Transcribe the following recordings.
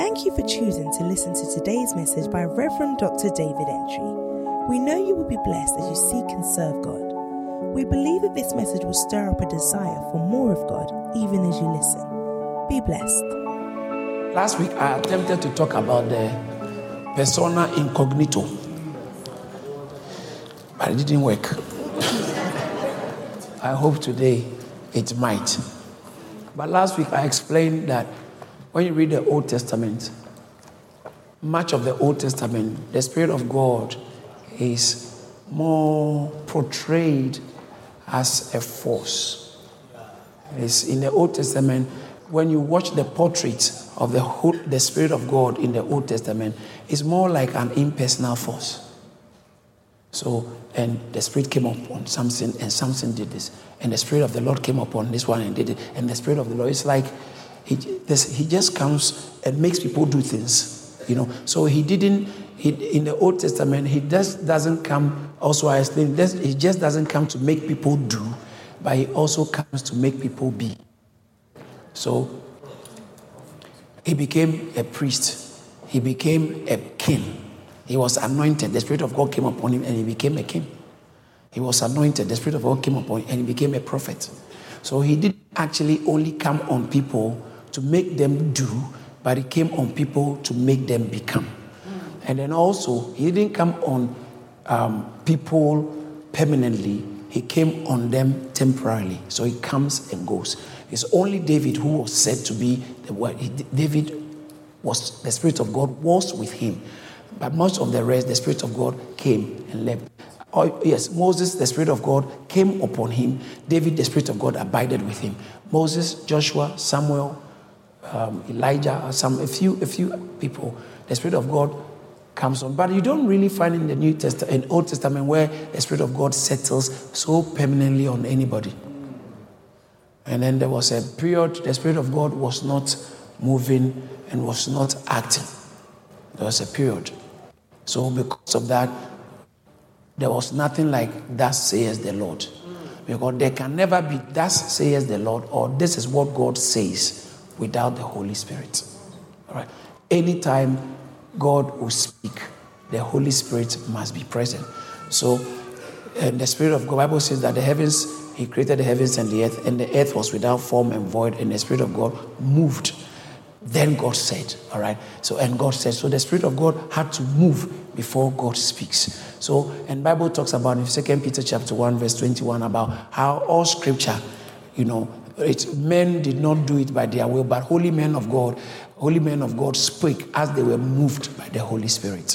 Thank you for choosing to listen to today's message by Reverend Dr. David Entry. We know you will be blessed as you seek and serve God. We believe that this message will stir up a desire for more of God even as you listen. Be blessed. Last week, I attempted to talk about the persona incognito, but it didn't work. I hope today it might. But last week, I explained that when you read the Old Testament, much of the Old Testament, the Spirit of God is more portrayed as a force. It's in the Old Testament, when you watch the portrait of the, whole, the Spirit of God in the Old Testament, it's more like an impersonal force. So, and the Spirit came upon Samson, and Samson did this. And the Spirit of the Lord came upon this one and did it. And the Spirit of the Lord is like, he, this, he just comes and makes people do things, you know. So he didn't, he, in the Old Testament, he just doesn't come, also I explained, he just doesn't come to make people do, but he also comes to make people be. So he became a priest, he became a king. He was anointed. The Spirit of God came upon him and he became a king. He was anointed. The Spirit of God came upon him and he became a prophet. So he didn't actually only come on people to make them do, but he came on people to make them become. And then also, he didn't come on um, people permanently, he came on them temporarily. So he comes and goes. It's only David who was said to be the word. David was, the Spirit of God was with him. But most of the rest, the Spirit of God came and left. Oh, yes, Moses, the Spirit of God came upon him. David, the Spirit of God abided with him. Moses, Joshua, Samuel, um, Elijah, some a few a few people, the Spirit of God comes on. But you don't really find in the New Testament, in Old Testament, where the Spirit of God settles so permanently on anybody. And then there was a period the Spirit of God was not moving and was not acting. There was a period. So because of that, there was nothing like thus says the Lord. Because there can never be thus says the Lord or this is what God says without the Holy Spirit. All right. Anytime God will speak, the Holy Spirit must be present. So, and the Spirit of God, Bible says that the heavens, He created the heavens and the earth, and the earth was without form and void, and the Spirit of God moved. Then God said, all right. So, and God said, so the Spirit of God had to move before God speaks. So, and Bible talks about in Second Peter chapter 1, verse 21, about how all scripture, you know, it, men did not do it by their will, but holy men of God, holy men of God spoke as they were moved by the Holy Spirit.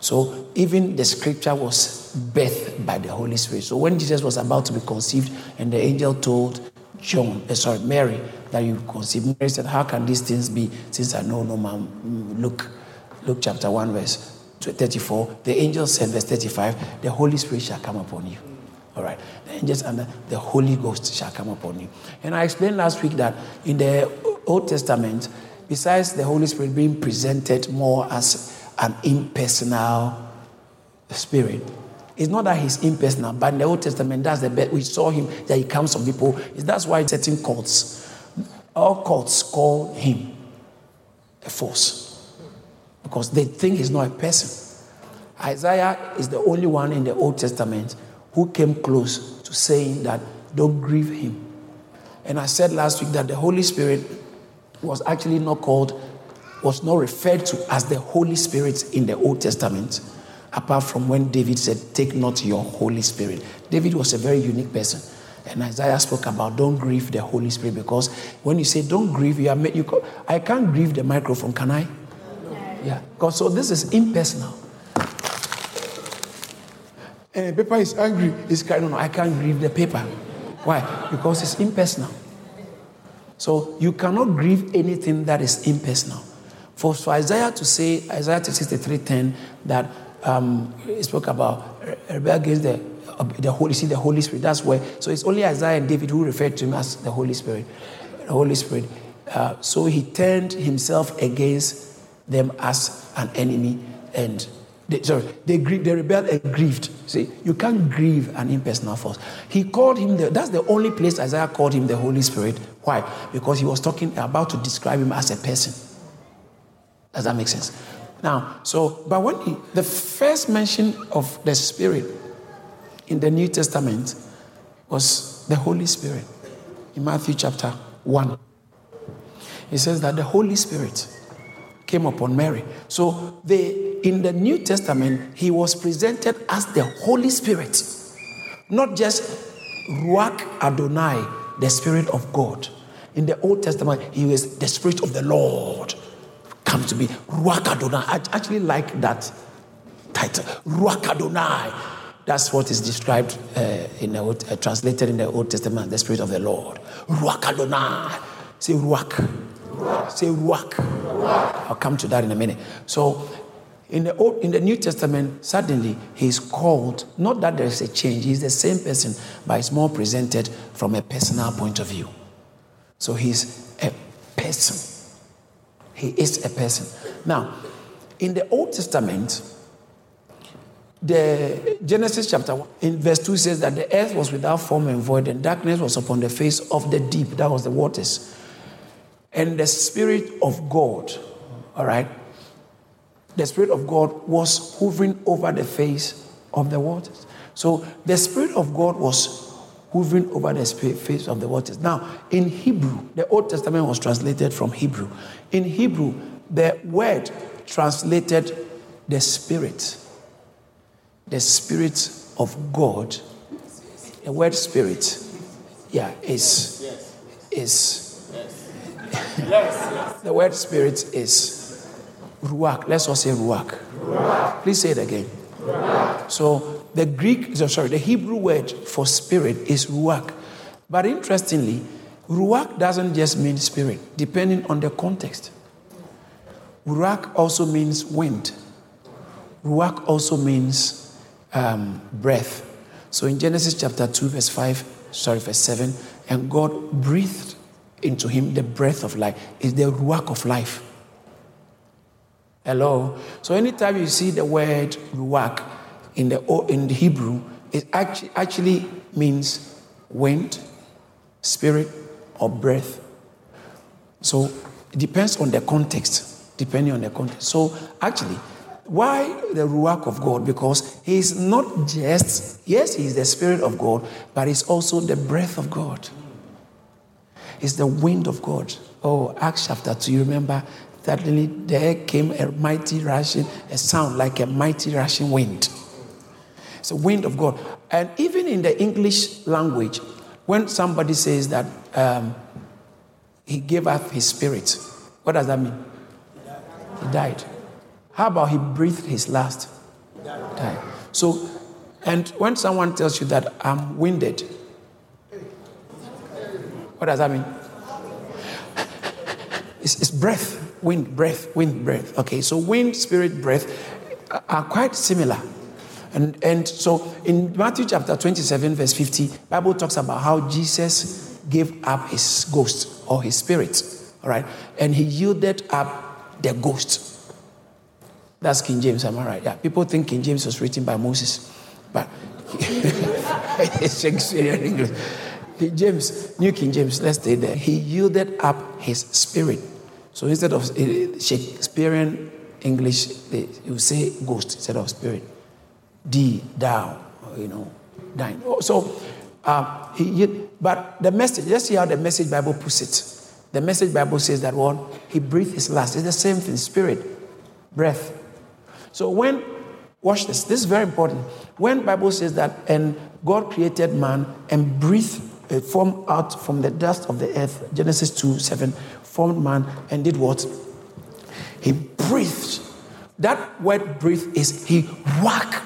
So even the scripture was birthed by the Holy Spirit. So when Jesus was about to be conceived, and the angel told John, uh, sorry, Mary, that you conceive, Mary said, How can these things be since I know no man? Look, Luke chapter 1, verse 34. The angel said, verse 35, the Holy Spirit shall come upon you. All right. The angels and the Holy Ghost shall come upon you. And I explained last week that in the Old Testament, besides the Holy Spirit being presented more as an impersonal spirit, it's not that he's impersonal, but in the Old Testament, that's the best. We saw him that he comes from people. That's why certain cults, all cults call him a force because they think he's not a person. Isaiah is the only one in the Old Testament who came close to saying that don't grieve him. And I said last week that the Holy Spirit was actually not called, was not referred to as the Holy Spirit in the Old Testament, apart from when David said, Take not your Holy Spirit. David was a very unique person. And Isaiah spoke about don't grieve the Holy Spirit because when you say don't grieve, you are you call, I can't grieve the microphone, can I? Yeah. Because so this is impersonal and the paper is angry, it's crying. No, no, I can't grieve the paper. Why? Because it's impersonal. So you cannot grieve anything that is impersonal. For, Isaiah to say, Isaiah 63:10, that um, he spoke about rebel against the, the Holy, see the Holy Spirit. That's where. So it's only Isaiah and David who referred to him as the Holy Spirit. The Holy Spirit. Uh, so he turned himself against them as an enemy and they, sorry, they, grieved, they rebelled and grieved. See, you can't grieve an impersonal force. He called him, the, that's the only place Isaiah called him the Holy Spirit. Why? Because he was talking about to describe him as a person. Does that make sense? Now, so, but when he, the first mention of the Spirit in the New Testament was the Holy Spirit in Matthew chapter 1. He says that the Holy Spirit came upon Mary. So they, in the New Testament, he was presented as the Holy Spirit, not just Ruach Adonai, the Spirit of God. In the Old Testament, he was the Spirit of the Lord. Come to me. Ruach Adonai. I actually like that title. Ruach Adonai. That's what is described uh, in the Old, uh, translated in the Old Testament, the Spirit of the Lord. Ruach Adonai. Say Ruach. Ruach. Say Ruach. Ruach. I'll come to that in a minute. So, in the, Old, in the New Testament, suddenly he's called, not that there's a change, he's the same person, but it's more presented from a personal point of view. So he's a person. He is a person. Now, in the Old Testament, the Genesis chapter 1, in verse 2 says that the earth was without form and void, and darkness was upon the face of the deep. That was the waters. And the Spirit of God, all right, the Spirit of God was hovering over the face of the waters. So the Spirit of God was hovering over the face of the waters. Now, in Hebrew, the Old Testament was translated from Hebrew. In Hebrew, the word translated the Spirit the Spirit of God, the word Spirit, yeah, is is the word Spirit is ruach. Let's all say ruach. ruach. Please say it again. Ruach. So the Greek, sorry, the Hebrew word for spirit is ruach. But interestingly, ruach doesn't just mean spirit, depending on the context. Ruach also means wind. Ruach also means um, breath. So in Genesis chapter 2, verse 5, sorry, verse 7, and God breathed into him the breath of life. Is the ruach of life. Hello? So anytime you see the word ruach in the, in the Hebrew, it actually, actually means wind, spirit, or breath. So it depends on the context, depending on the context. So actually, why the Ruach of God? Because He's not just, yes, He's the Spirit of God, but He's also the breath of God. He's the wind of God. Oh, Acts chapter 2, you remember? Suddenly there came a mighty rushing, a sound like a mighty rushing wind. It's a wind of God. And even in the English language, when somebody says that um, he gave up his spirit, what does that mean? He died. How about he breathed his last? Time. So, and when someone tells you that I'm winded, what does that mean? It's, it's breath, wind, breath, wind, breath. Okay, so wind, spirit, breath are quite similar. And, and so in Matthew chapter 27, verse 50, Bible talks about how Jesus gave up his ghost or his spirit, all right? And he yielded up the ghost. That's King James, am I right? Yeah. People think King James was written by Moses, but it's Shakespearean English. King James, New King James, let's stay there. He yielded up his spirit. So instead of eh, Shakespearean English, you say ghost instead of spirit. D, thou, you know, thine. Oh, so, uh, he, but the message, let's see how the message Bible puts it. The message Bible says that one, he breathed his last. It's the same thing, spirit, breath. So when watch this, this is very important. When Bible says that and God created man and breathed a form out from the dust of the earth, Genesis 2 7, formed man and did what? He breathed. That word breathe is he whack.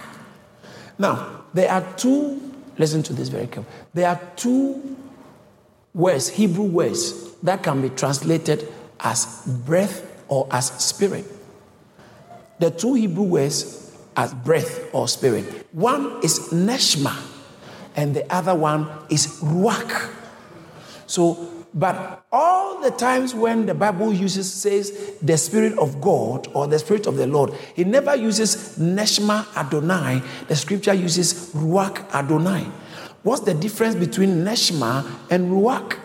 Now, there are two, listen to this very carefully. There are two words, Hebrew words, that can be translated as breath or as spirit. The two Hebrew words as breath or spirit. One is neshma, and the other one is ruach. So, but all the times when the Bible uses says the Spirit of God or the Spirit of the Lord, it never uses Neshma Adonai. The scripture uses Ruach Adonai. What's the difference between Neshma and Ruach?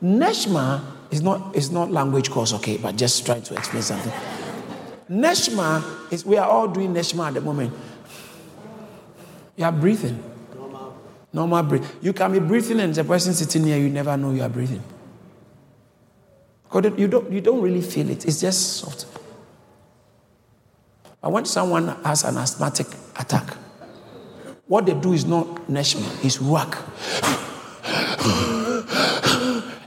Neshma is not, is not language course, okay, but just trying to explain something. Neshma is, we are all doing Neshma at the moment. You are breathing. Normal breath. You can be breathing and the person sitting near you never know you are breathing. Because you don't, you don't really feel it. It's just soft. But when someone has an asthmatic attack, what they do is not neshma, it's ruach.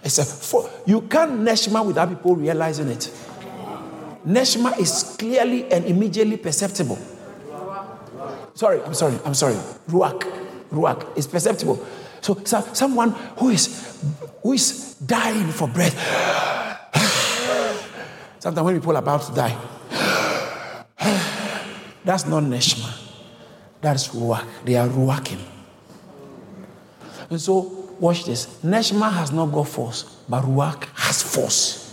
it's a for, you can't neshma without people realizing it. Neshma is clearly and immediately perceptible. Sorry, I'm sorry, I'm sorry. Ruach, ruach is perceptible. So, so someone who is who is dying for breath. Sometimes when people are about to die, that's not neshma. That's ruach. They are ruaching. And so, watch this. Neshma has not got force, but ruach has force.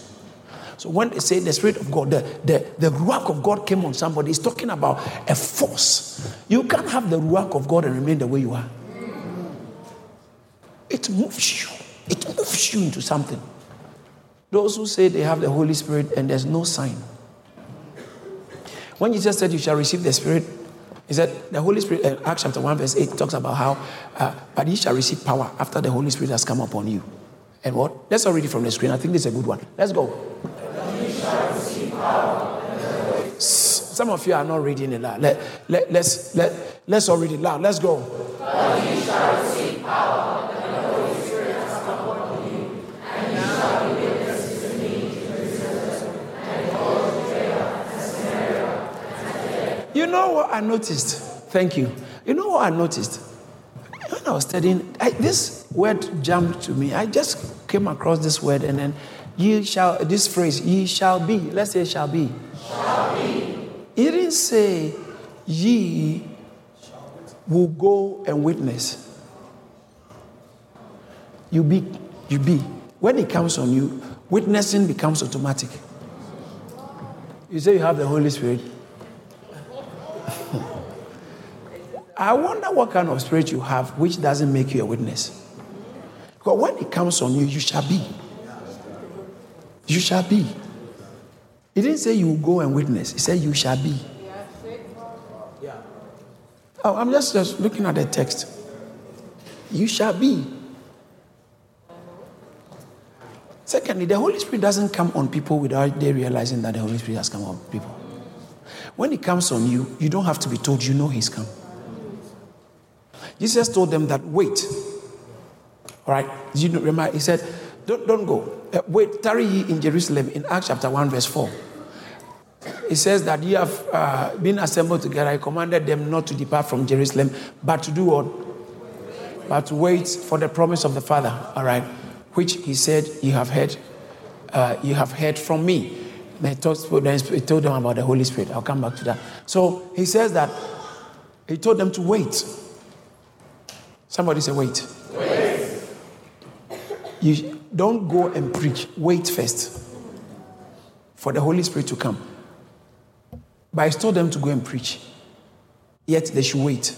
So when they say the Spirit of God, the, the, the Ruach of God came on somebody, it's talking about a force. You can't have the Ruach of God and remain the way you are. It moves you. It moves you into something. Those who say they have the Holy Spirit and there's no sign. When Jesus said you shall receive the Spirit, he said the Holy Spirit, uh, Acts chapter 1, verse 8 talks about how, uh, but ye shall receive power after the Holy Spirit has come upon you. And what? Let's all read it from the screen. I think this is a good one. Let's go. Some of you are not reading it loud. Let, let, let's, let, let's all read it loud. Let's go. You know what I noticed? Thank you. You know what I noticed? When I was studying, I, this word jumped to me. I just came across this word and then Ye shall, this phrase, ye shall be. Let's say shall be. Shall be. He didn't say ye will go and witness. You be, you be. When it comes on you, witnessing becomes automatic. You say you have the Holy Spirit. I wonder what kind of spirit you have which doesn't make you a witness. Because when it comes on you, you shall be. You shall be. He didn't say you will go and witness. He said you shall be. Oh, I'm just, just looking at the text. You shall be. Secondly, the Holy Spirit doesn't come on people without they realizing that the Holy Spirit has come on people. When he comes on you, you don't have to be told you know He's come. Jesus told them that wait. All right? You know, remember, He said, don't, don't go. Uh, wait, tarry ye in Jerusalem in Acts chapter 1, verse 4. It says that ye have uh, been assembled together. I commanded them not to depart from Jerusalem, but to do what? But to wait for the promise of the Father, all right, which he said, You have heard, uh, you have heard from me. Then he, talks, he told them about the Holy Spirit. I'll come back to that. So he says that he told them to wait. Somebody say, Wait. Wait. You, don't go and preach. Wait first for the Holy Spirit to come. But I told them to go and preach. Yet they should wait.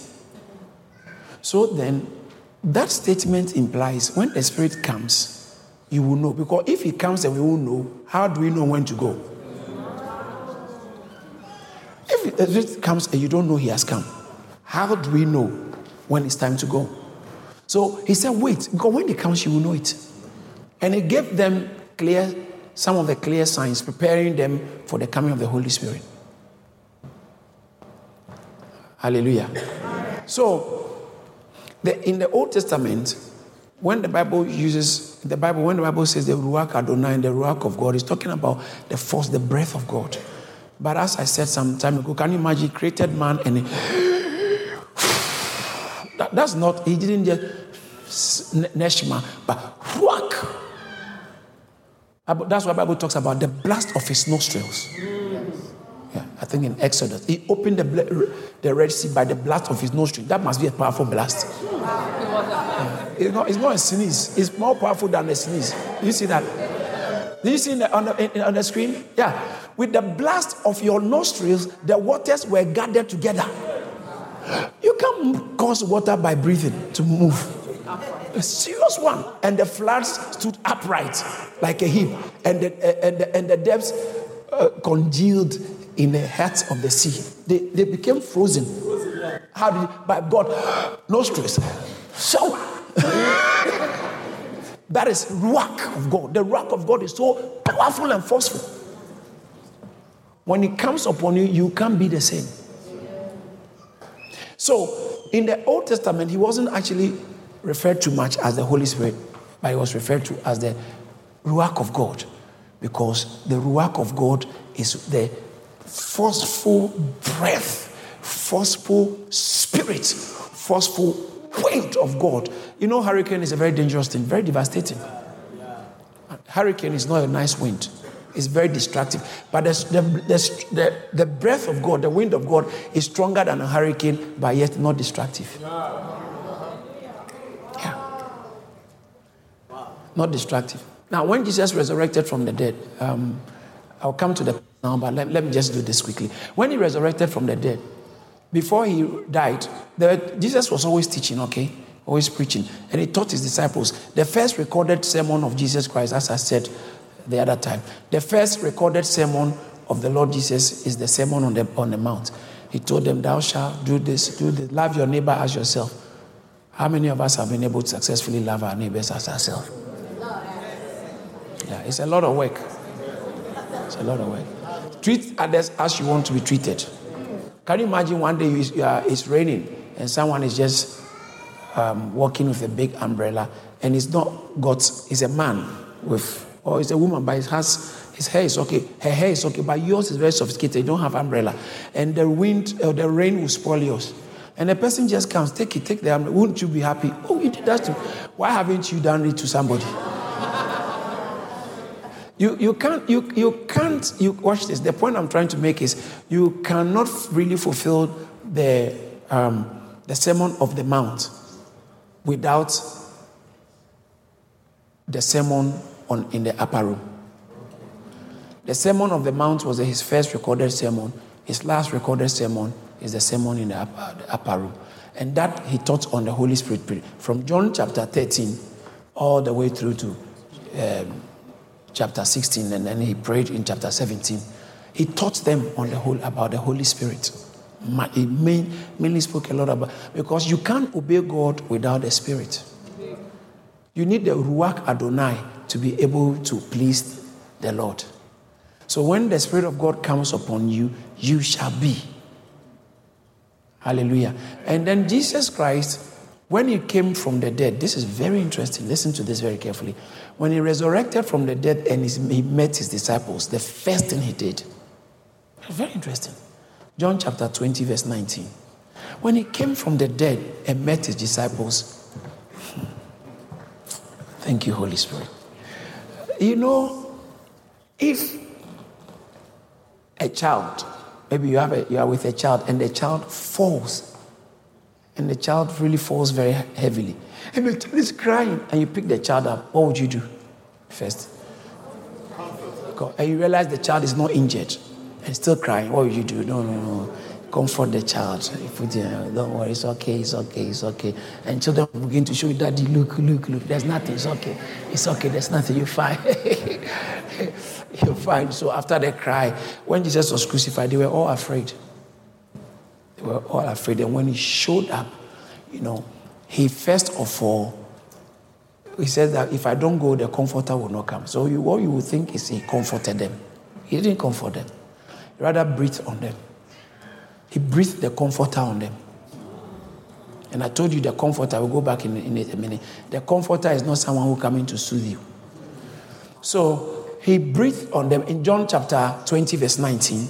So then, that statement implies when the Spirit comes, you will know. Because if He comes and we won't know, how do we know when to go? If it comes and you don't know He has come, how do we know when it's time to go? So He said, wait, because when He comes, you will know it. And he gave them clear, some of the clear signs, preparing them for the coming of the Holy Spirit. Hallelujah. So, the, in the Old Testament, when the Bible uses the Bible, when the Bible says the Ruach Adonai the Ruach of God, is talking about the force, the breath of God. But as I said some time ago, can you imagine created man and that, that's not, he didn't just neshma, but ruach. That's why Bible talks about the blast of his nostrils. Yeah, I think in Exodus, he opened the, the Red Sea by the blast of his nostril. That must be a powerful blast. It's, not, it's not a sneeze. It's more powerful than a sneeze. You see that? Do you see the, on, the, on the screen? Yeah. With the blast of your nostrils, the waters were gathered together. You can't cause water by breathing to move a serious one. And the floods stood upright like a heap, and the, and the, and the depths uh, congealed in the heart of the sea. They, they became frozen. How did by God? No stress. That is ruach of God. The ruach of God is so powerful and forceful. When it comes upon you, you can't be the same. So, in the Old Testament, he wasn't actually referred to much as the Holy Spirit, but he was referred to as the Ruach of God, because the Ruach of God is the forceful breath, forceful spirit, forceful wind of God. You know, hurricane is a very dangerous thing, very devastating. Hurricane is not a nice wind. It's very destructive. But the, the, the, the, breath of God, the wind of God, is stronger than a hurricane, but yet not destructive. Yeah. Not destructive. Now, when Jesus resurrected from the dead, um, I'll come to the now, but let, let me just do this quickly. When he resurrected from the dead, before he died, Jesus was always teaching, okay? Always preaching. And he taught his disciples. The first recorded sermon of Jesus Christ, as I said the other time, the first recorded sermon of the Lord Jesus is the Sermon on the, on the Mount. He told them, Thou shalt do this, do this, love your neighbor as yourself. How many of us have been able to successfully love our neighbors as ourselves? Yeah, it's a lot of work. It's a lot of work. Treat others as you want to be treated. Can you imagine one day you, uh, it's raining and someone is just um, walking with a big umbrella and it's not got, it's a man with, or it's a woman, but it has, his hair is okay, her hair is okay, but yours is very sophisticated, you don't have umbrella. And the wind, or the rain will spoil yours. And the person just comes, take it, take the umbrella. Wouldn't you be happy? Oh, you did that too. Why haven't you done it to somebody? You, you can't, you, you can't, you watch this. The point I'm trying to make is you cannot really fulfill the, um, the Sermon of the Mount without the sermon on, in the upper room. The Sermon of the Mount was his first recorded sermon. His last recorded sermon is the sermon in the upper, the upper room. And that he taught on the Holy Spirit from John chapter 13 all the way through to um, chapter 16, and then he prayed in chapter 17. He taught them on the whole about the Holy Spirit. He mainly spoke a lot about because you can't obey God without the Spirit. You need the Ruach Adonai to be able to please the Lord. So when the Spirit of God comes upon you, you shall be. Hallelujah. And then Jesus Christ, when he came from the dead, this is very interesting. Listen to this very carefully. When he resurrected from the dead and he met his disciples, the first thing he did, very interesting. John chapter 20, verse 19. When he came from the dead and met his disciples, thank you, Holy Spirit. You know, if a child, maybe you, have a, you are with a child and the child falls, and the child really falls very heavily, and the child is crying, and you pick the child up, what would you do first? And you realize the child is not injured and still crying. What would you do? No, no, no. Comfort the child. Don't worry, it's okay, it's okay, it's okay. And children begin to show you, Daddy, look, look, look. There's nothing, it's okay. It's okay, there's nothing, you're fine. you're fine. So after they cry, when Jesus was crucified, they were all afraid. They were all afraid. And when he showed up, you know, he first of all, he said that if I don't go, the comforter will not come. So you, what you would think is he comforted them. He didn't comfort them. He rather breathed on them. He breathed the comforter on them. And I told you the comforter, will go back in, in a minute. The comforter is not someone who coming to soothe you. So he breathed on them in John chapter 20, verse 19.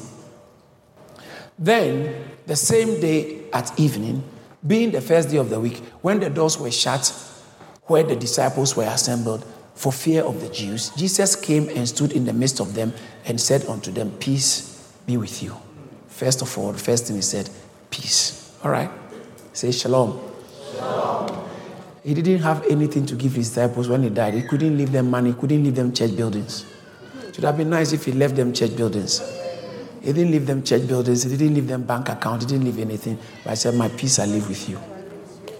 Then, the same day at evening, being the first day of the week, when the doors were shut, where the disciples were assembled for fear of the Jews, Jesus came and stood in the midst of them and said unto them, Peace be with you. First of all, the first thing he said, Peace. All right? Say shalom. shalom. He didn't have anything to give his disciples when he died. He couldn't leave them money, he couldn't leave them church buildings. It would have been nice if he left them church buildings. He didn't leave them church buildings. He didn't leave them bank account. He didn't leave anything. But I said, My peace I leave with you.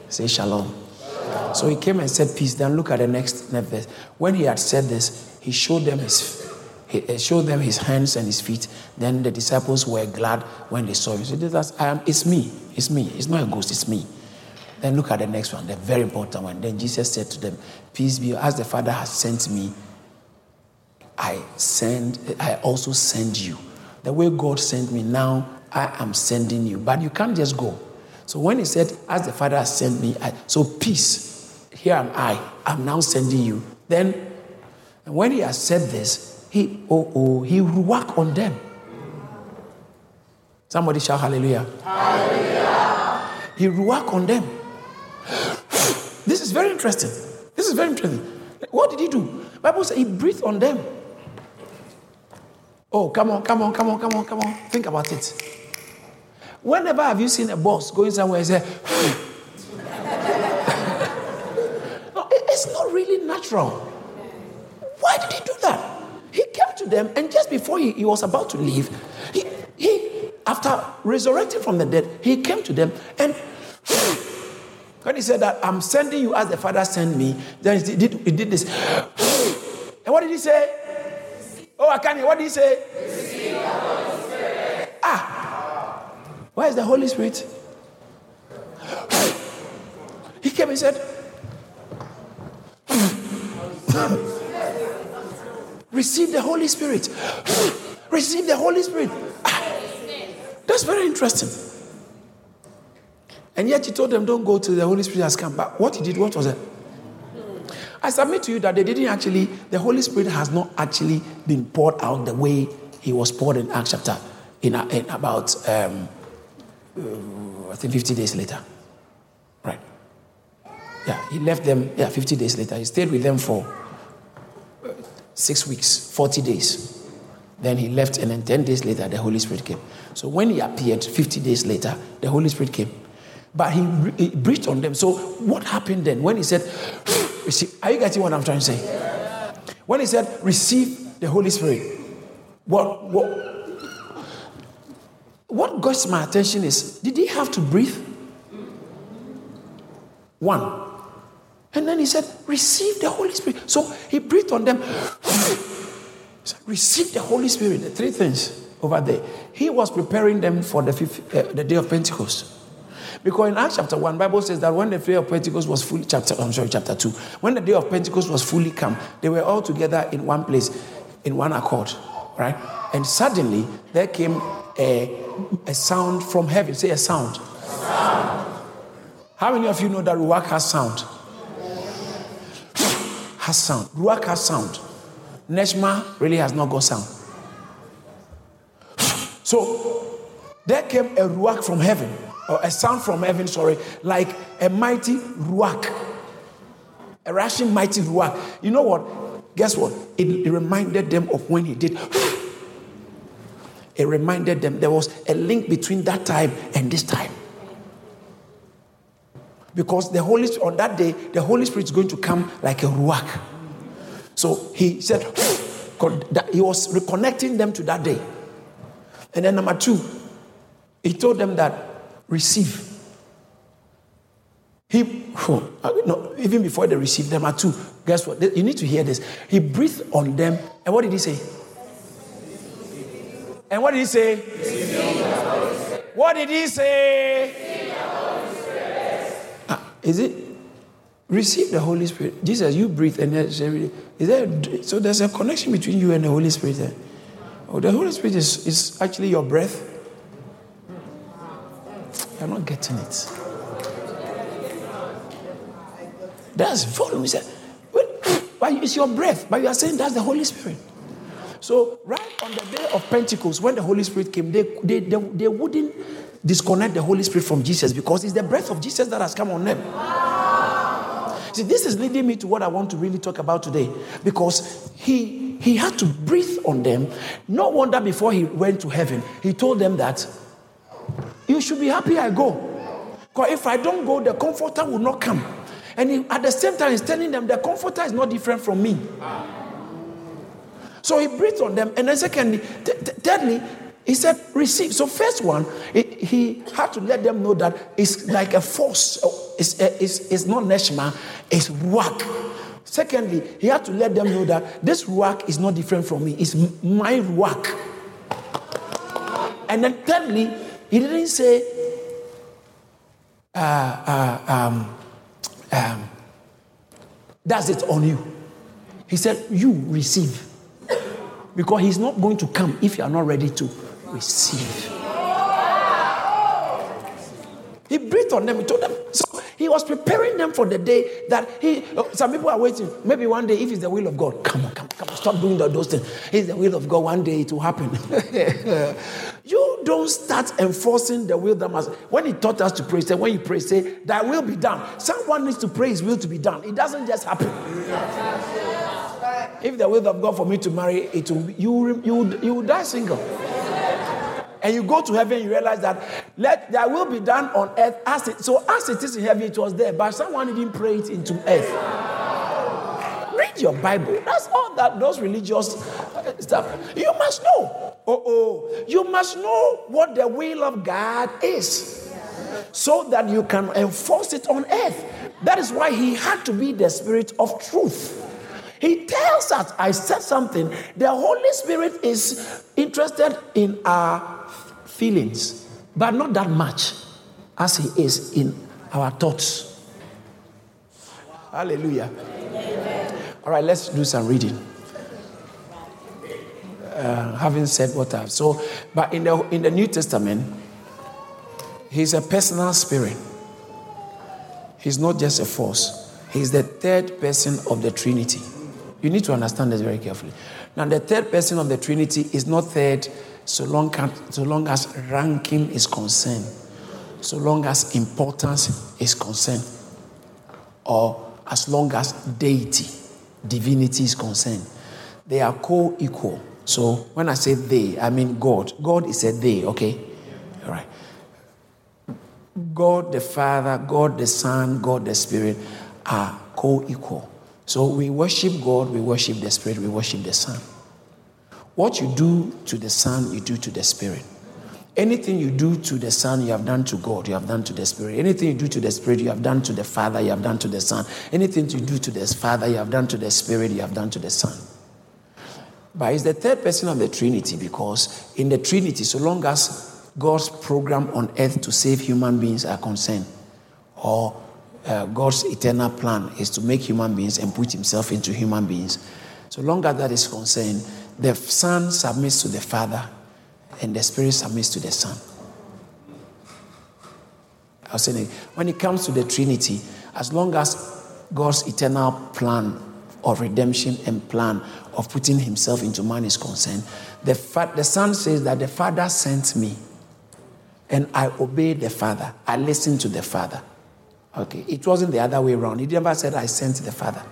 Say shalom. shalom. So he came and said peace. Then look at the next, verse. When he had said this, he showed them his, he showed them his hands and his feet. Then the disciples were glad when they saw him. So I am, it's me. It's me. It's not a ghost. It's me. Then look at the next one, the very important one. Then Jesus said to them, Peace be, as the Father has sent me, I send, I also send you. The way God sent me, now I am sending you. But you can't just go. So when he said, As the Father has sent me, I, so peace, here am I, I'm now sending you. Then when he has said this, he oh oh he will work on them. Somebody shout hallelujah. Hallelujah. He will work on them. This is very interesting. This is very interesting. What did he do? Bible says he breathed on them. Oh, come on, come on, come on, come on, come on. Think about it. Whenever have you seen a boss going somewhere and say, hmm? no, it's not really natural. Why did he do that? He came to them, and just before he, he was about to leave, he, he, after resurrecting from the dead, he came to them and hmm? when he said that I'm sending you as the Father sent me, then he did, he did this. Hmm? and what did he say? Oh, I can't hear. What did he say? Ah, where is the Holy Spirit? he came and said, Receive the Holy Spirit. Receive the Holy Spirit. Ah, that's very interesting. And yet he told them, don't go till the Holy Spirit has come. But what he did, what was it? I submit to you that they didn't actually, the Holy Spirit has not actually been poured out the way he was poured in Acts chapter, in, in about, um, uh, I think 50 days later. Right. Yeah, he left them, yeah, 50 days later. He stayed with them for six weeks, 40 days. Then he left, and then 10 days later, the Holy Spirit came. So when he appeared, 50 days later, the Holy Spirit came. But he, he breathed on them. So what happened then? When he said, receive, are you getting what I'm trying to say? When he said, receive the Holy Spirit, what, what, what got my attention is, did he have to breathe? One. And then he said, Receive the Holy Spirit. So he breathed on them. Receive the Holy Spirit. The three things over there. He was preparing them for the, fifth, uh, the day of Pentecost. Because in Acts chapter 1, Bible says that when the day of Pentecost was fully, chapter, I'm sorry, chapter 2, when the day of Pentecost was fully come, they were all together in one place, in one accord, right? And suddenly there came a, a sound from heaven. Say a sound. sound. How many of you know that Ruach has sound? has sound. Ruach has sound. Neshma really has not got sound. So there came a Ruach from heaven, a sound from heaven, sorry, like a mighty Ruach. A rushing mighty Ruach. You know what? Guess what? It, it reminded them of when he did. It reminded them there was a link between that time and this time. Because the Holy on that day, the Holy Spirit is going to come like a ruach. So he said that he was reconnecting them to that day. And then number two, he told them that receive. He oh, no, even before they received them, two, guess what? You need to hear this. He breathed on them, and what did he say? And what did he say? What did he say? Is it receive the Holy Spirit? Jesus, you breathe and is there so there's a connection between you and the Holy Spirit. Eh? Oh, the Holy Spirit is, is actually your breath. You're not getting it. That's volume. He said, but it's your breath, but you are saying that's the Holy Spirit. So, right on the day of Pentecost, when the Holy Spirit came, they, they, they, they wouldn't disconnect the Holy Spirit from Jesus because it's the breath of Jesus that has come on them. See, this is leading me to what I want to really talk about today because he, he had to breathe on them. No wonder before he went to heaven, he told them that you should be happy I go. Because if I don't go, the comforter will not come. And he, at the same time, he's telling them the comforter is not different from me. So he breathed on them. And then, secondly, t- t- thirdly, he said, receive. So, first one, it, he had to let them know that it's like a force. Oh, it's, eh, it's, it's not Neshma, it's ruach. Secondly, he had to let them know that this ruach is not different from me, it's my ruach. And then thirdly, he didn't say, uh, uh, um, um, that's it on you. He said, You receive. Because he's not going to come if you are not ready to receive. He breathed on them. He told them. So he was preparing them for the day that he. Some people are waiting. Maybe one day, if it's the will of God, come on, come on, come on, stop doing those things. It's the will of God. One day it will happen. don't start enforcing the will that must. When he taught us to pray, say when you pray, say that will be done. Someone needs to pray His will to be done. It doesn't just happen. If the will of God for me to marry, it will. You you you will die single and you go to heaven, you realize that let there will be done on earth as it so as it is in heaven, it was there, but someone didn't pray it into earth. Read your Bible. That's all that those religious uh, stuff. You must know. Oh, oh, you must know what the will of God is, so that you can enforce it on earth. That is why he had to be the spirit of truth. He tells us, I said something. The Holy Spirit is interested in our feelings, but not that much as He is in our thoughts. Hallelujah. All right, let's do some reading. Uh, having said what I've so, but in the in the New Testament, He's a personal spirit. He's not just a force. He's the third person of the Trinity. You need to understand this very carefully. Now, the third person of the Trinity is not third so long, so long as ranking is concerned, so long as importance is concerned, or as long as deity, divinity is concerned. They are co equal. So when I say they, I mean God. God is a they, okay? All right. God the Father, God the Son, God the Spirit are co equal. So we worship God, we worship the Spirit, we worship the Son. What you do to the Son, you do to the Spirit. Anything you do to the Son, you have done to God, you have done to the Spirit. Anything you do to the Spirit, you have done to the Father, you have done to the Son. Anything you do to the Father, you have done to the Spirit, you have done to the Son. But it's the third person of the Trinity because in the Trinity, so long as God's program on earth to save human beings are concerned, or uh, God's eternal plan is to make human beings and put himself into human beings, so long as that is concerned, the Son submits to the Father, and the Spirit submits to the Son. I was saying, when it comes to the Trinity, as long as God's eternal plan of redemption and plan of putting Himself into man is concerned, the, fa- the Son says that the Father sent me, and I obeyed the Father. I listened to the Father. Okay, it wasn't the other way around. He never said, I sent the Father.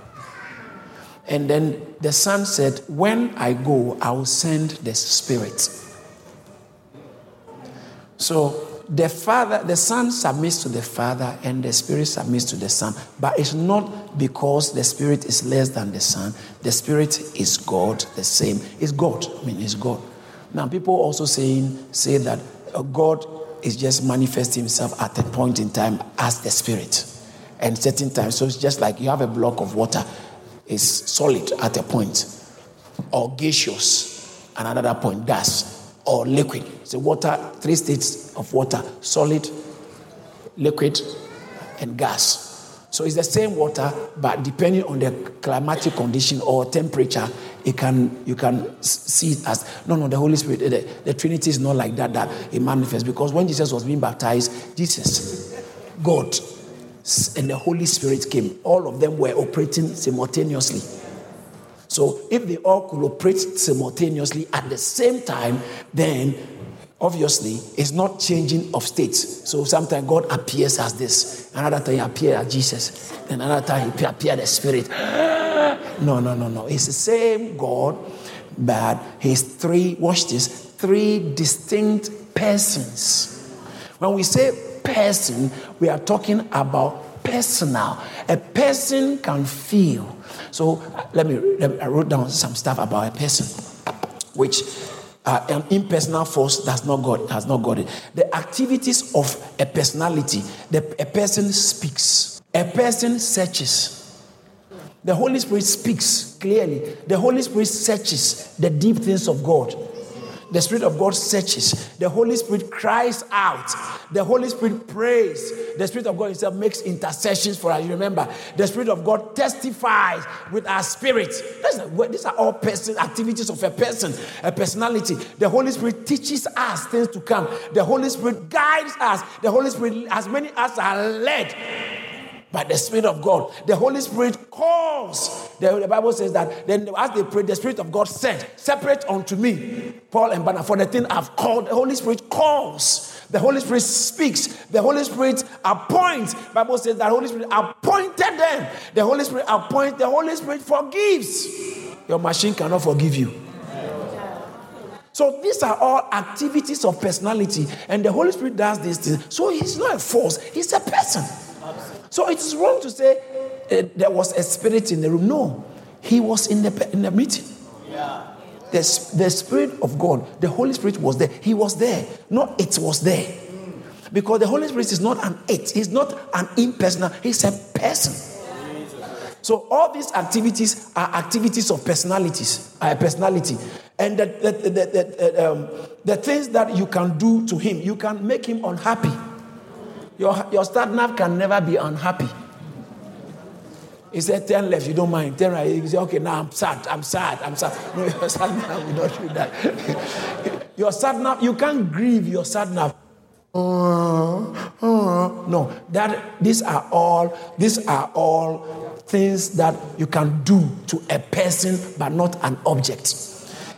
And then the son said, When I go, I will send the Spirit. So the father, the son submits to the father, and the spirit submits to the son. But it's not because the spirit is less than the son. The spirit is God, the same. It's God. I mean, it's God. Now, people also saying say that uh, God is just manifesting himself at a point in time as the spirit, and certain times. So it's just like you have a block of water is solid at a point, or gaseous another point, gas, or liquid. So water, three states of water, solid, liquid, and gas. So it's the same water, but depending on the climatic condition or temperature, it can you can see it as no no the Holy Spirit eh, the, the Trinity is not like that that it manifests because when Jesus was being baptized, Jesus, God and the Holy Spirit came. All of them were operating simultaneously. So if they all could operate simultaneously at the same time, then obviously it's not changing of states. So sometimes God appears as this, another time he appears as Jesus, then another time he appears as Spirit. No, no, no, no. It's the same God, but he's three, watch this, three distinct persons. When we say person, we are talking about personal. A person can feel. So let me, let me I wrote down some stuff about a person, which uh, an impersonal force does not got has not got it. The activities of a personality, the, a person speaks, a person searches. The Holy Spirit speaks clearly. The Holy Spirit searches the deep things of God. The Spirit of God searches. The Holy Spirit cries out. The Holy Spirit prays. The Spirit of God Himself makes intercessions for us. You remember, the Spirit of God testifies with our spirit. These are all person activities of a person, a personality. The Holy Spirit teaches us things to come. The Holy Spirit guides us. The Holy Spirit, as many as are led by the Spirit of God. The Holy Spirit calls. The, the, Bible says that then as they prayed, the Spirit of God said, Separate unto me, Paul and Barnabas, for the thing I've called. The Holy Spirit calls. The Holy Spirit speaks. The Holy Spirit appoints. Bible says that Holy Spirit appointed them. The Holy Spirit appoints. The Holy Spirit forgives. Your machine cannot forgive you. So these are all activities of personality, and the Holy Spirit does these things. So he's not a force; he's a person. So it is wrong to say uh, there was a spirit in the room. No, he was in the, in the meeting. Yeah. The, the Spirit of God, the Holy Spirit was there. He was there, not it was there. Because the Holy Spirit is not an it, he's not an impersonal, he's a person. So all these activities are activities of personalities, a personality. And the, the, the, the, um, the things that you can do to him, you can make him unhappy. Your, your start can never be unhappy. He said, 10 left, you don't mind. 10 right. He said, okay, now I'm sad, I'm sad, I'm sad. No, your sat nav will not do that. your sat nav, you can't grieve your sat nav. Uh, uh, no, that these are all these are all things that you can do to a person but not an object.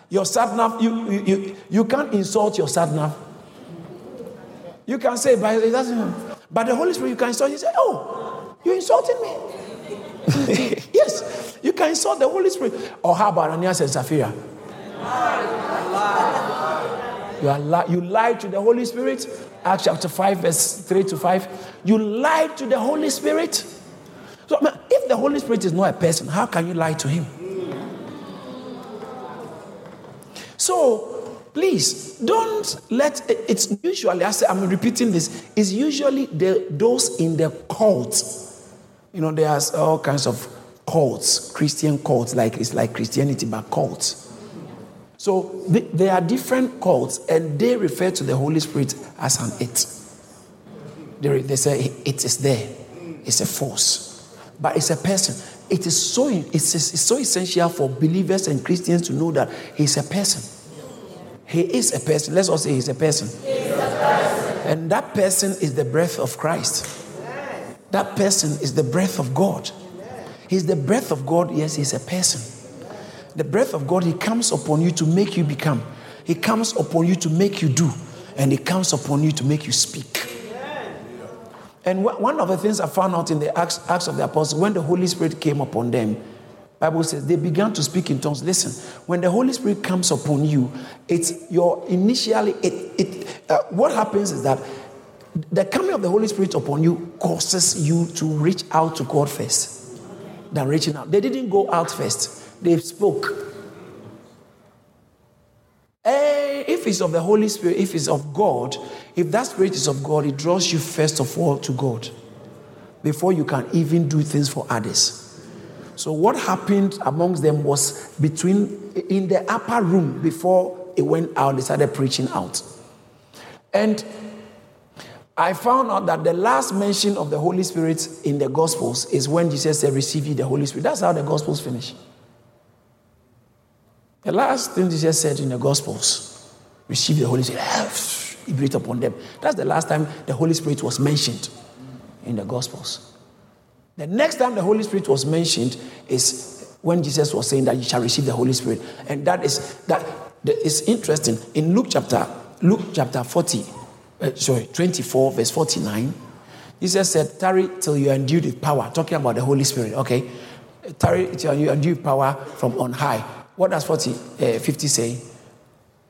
Your sat nav, you, you, you, you can't insult your sat nav. You can say, but it doesn't. But the Holy Spirit, you can insult. You say, "Oh, you insulted me." yes, you can insult the Holy Spirit. Or how about Ananias and Sapphira? You, are li- you lied to the Holy Spirit. Acts chapter 5, verse 3 to 5. You lied to the Holy Spirit. So, if the Holy Spirit is not a person, how can you lie to him? So, Please don't let it's usually, I say, I'm repeating this, it's usually the, those in the cult. You know, there's all kinds of cults, Christian cults, like it's like Christianity, but cults. So there are different cults, and they refer to the Holy Spirit as an it. They, they say it is there, it's a force, but it's a person. It is so it's, it's so essential for believers and Christians to know that he's a person. He is a person. Let's all say he's a person. He's a person. And that person is the breath of Christ. That person is the breath of God. He's the breath of God. Yes, he's a person. The breath of God, he comes upon you to make you become. He comes upon you to make you do. And he comes upon you to make you speak. And one of the things I found out in the Acts, Acts of the Apostles, when the Holy Spirit came upon them, Bible says they began to speak in tongues. Listen, when the Holy Spirit comes upon you, it's your initially it it uh, what happens is that the coming of the Holy Spirit upon you causes you to reach out to God first than reaching out. They didn't go out first. They spoke. Hey, eh, if it's of the Holy Spirit, if it's of God, if that spirit is of God, it draws you first of all to God before you can even do things for others. So what happened amongst them was between in the upper room before it went out, they started preaching out. And I found out that the last mention of the Holy Spirit in the Gospels is when Jesus said, Receive ye the Holy Spirit. That's how the Gospels finish. The last thing Jesus said in the Gospels, Receive the Holy Spirit. He breathed upon them. That's the last time the Holy Spirit was mentioned in the Gospels. The next time the Holy Spirit was mentioned is when Jesus was saying that you shall receive the Holy Spirit. And that is that is interesting. In Luke chapter, Luke chapter 40, uh, sorry, 24, verse 49, Jesus said, Tarry till you are endued with power, talking about the Holy Spirit, okay? Tarry till you are endued with power from on high. What does 40, uh, 50 say?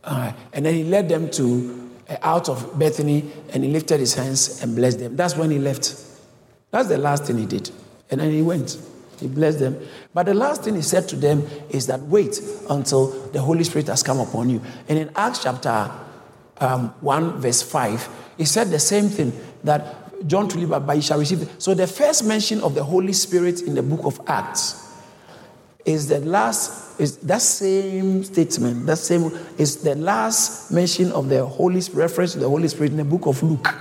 Uh, and then he led them to uh, out of Bethany and he lifted his hands and blessed them. That's when he left. That's the last thing he did. And then he went. He blessed them. But the last thing he said to them is that wait until the Holy Spirit has come upon you. And in Acts chapter um, 1, verse 5, he said the same thing that John truly, but you shall receive. So the first mention of the Holy Spirit in the book of Acts is the last, is that same statement, that same is the last mention of the Holy reference to the Holy Spirit in the book of Luke.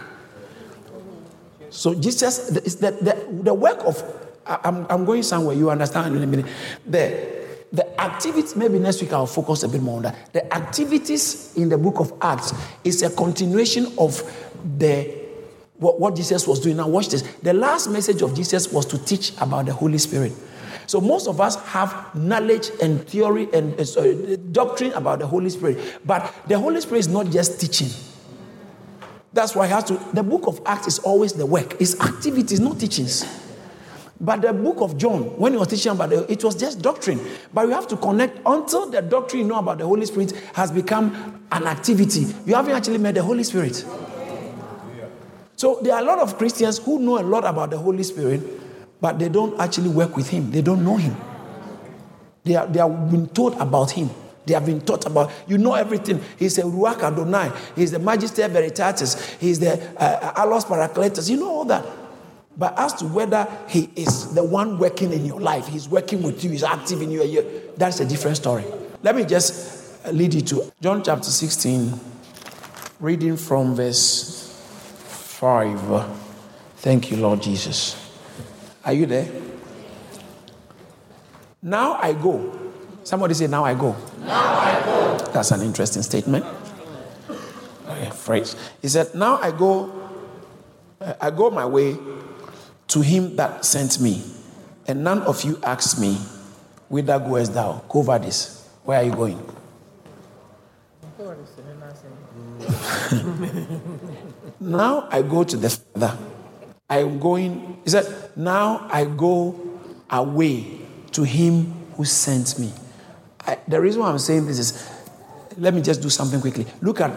So Jesus is that the, the work of I'm, I'm going somewhere, you understand in a minute. The the activities, maybe next week I'll focus a bit more on that. The activities in the book of Acts is a continuation of the what, what Jesus was doing. Now, watch this. The last message of Jesus was to teach about the Holy Spirit. So most of us have knowledge and theory and uh, doctrine about the Holy Spirit, but the Holy Spirit is not just teaching. That's why I have to. The book of Acts is always the work. It's activities, not teachings. But the book of John, when he was teaching about it, was just doctrine. But you have to connect until the doctrine you know about the Holy Spirit has become an activity. You haven't actually met the Holy Spirit. So there are a lot of Christians who know a lot about the Holy Spirit, but they don't actually work with Him. They don't know Him. They, are, they have been taught about Him. They have been taught about, you know everything. He's a Ruach Adonai. He's the Magister Veritatis. He's the uh, Allos Paracletus. You know all that. But as to whether he is the one working in your life, he's working with you, he's active in your that's a different story. Let me just lead you to John chapter 16, reading from verse 5. Thank you, Lord Jesus. Are you there? Now I go. Somebody say, Now I go. Now I go. That's an interesting statement. Oh, okay, phrase. He said, Now I go, uh, I go my way to him that sent me. And none of you asked me, Whither goest thou? Go over this. Where are you going? now I go to the Father. I am going, he said, Now I go away to him who sent me. I, the reason why I'm saying this is, let me just do something quickly. Look at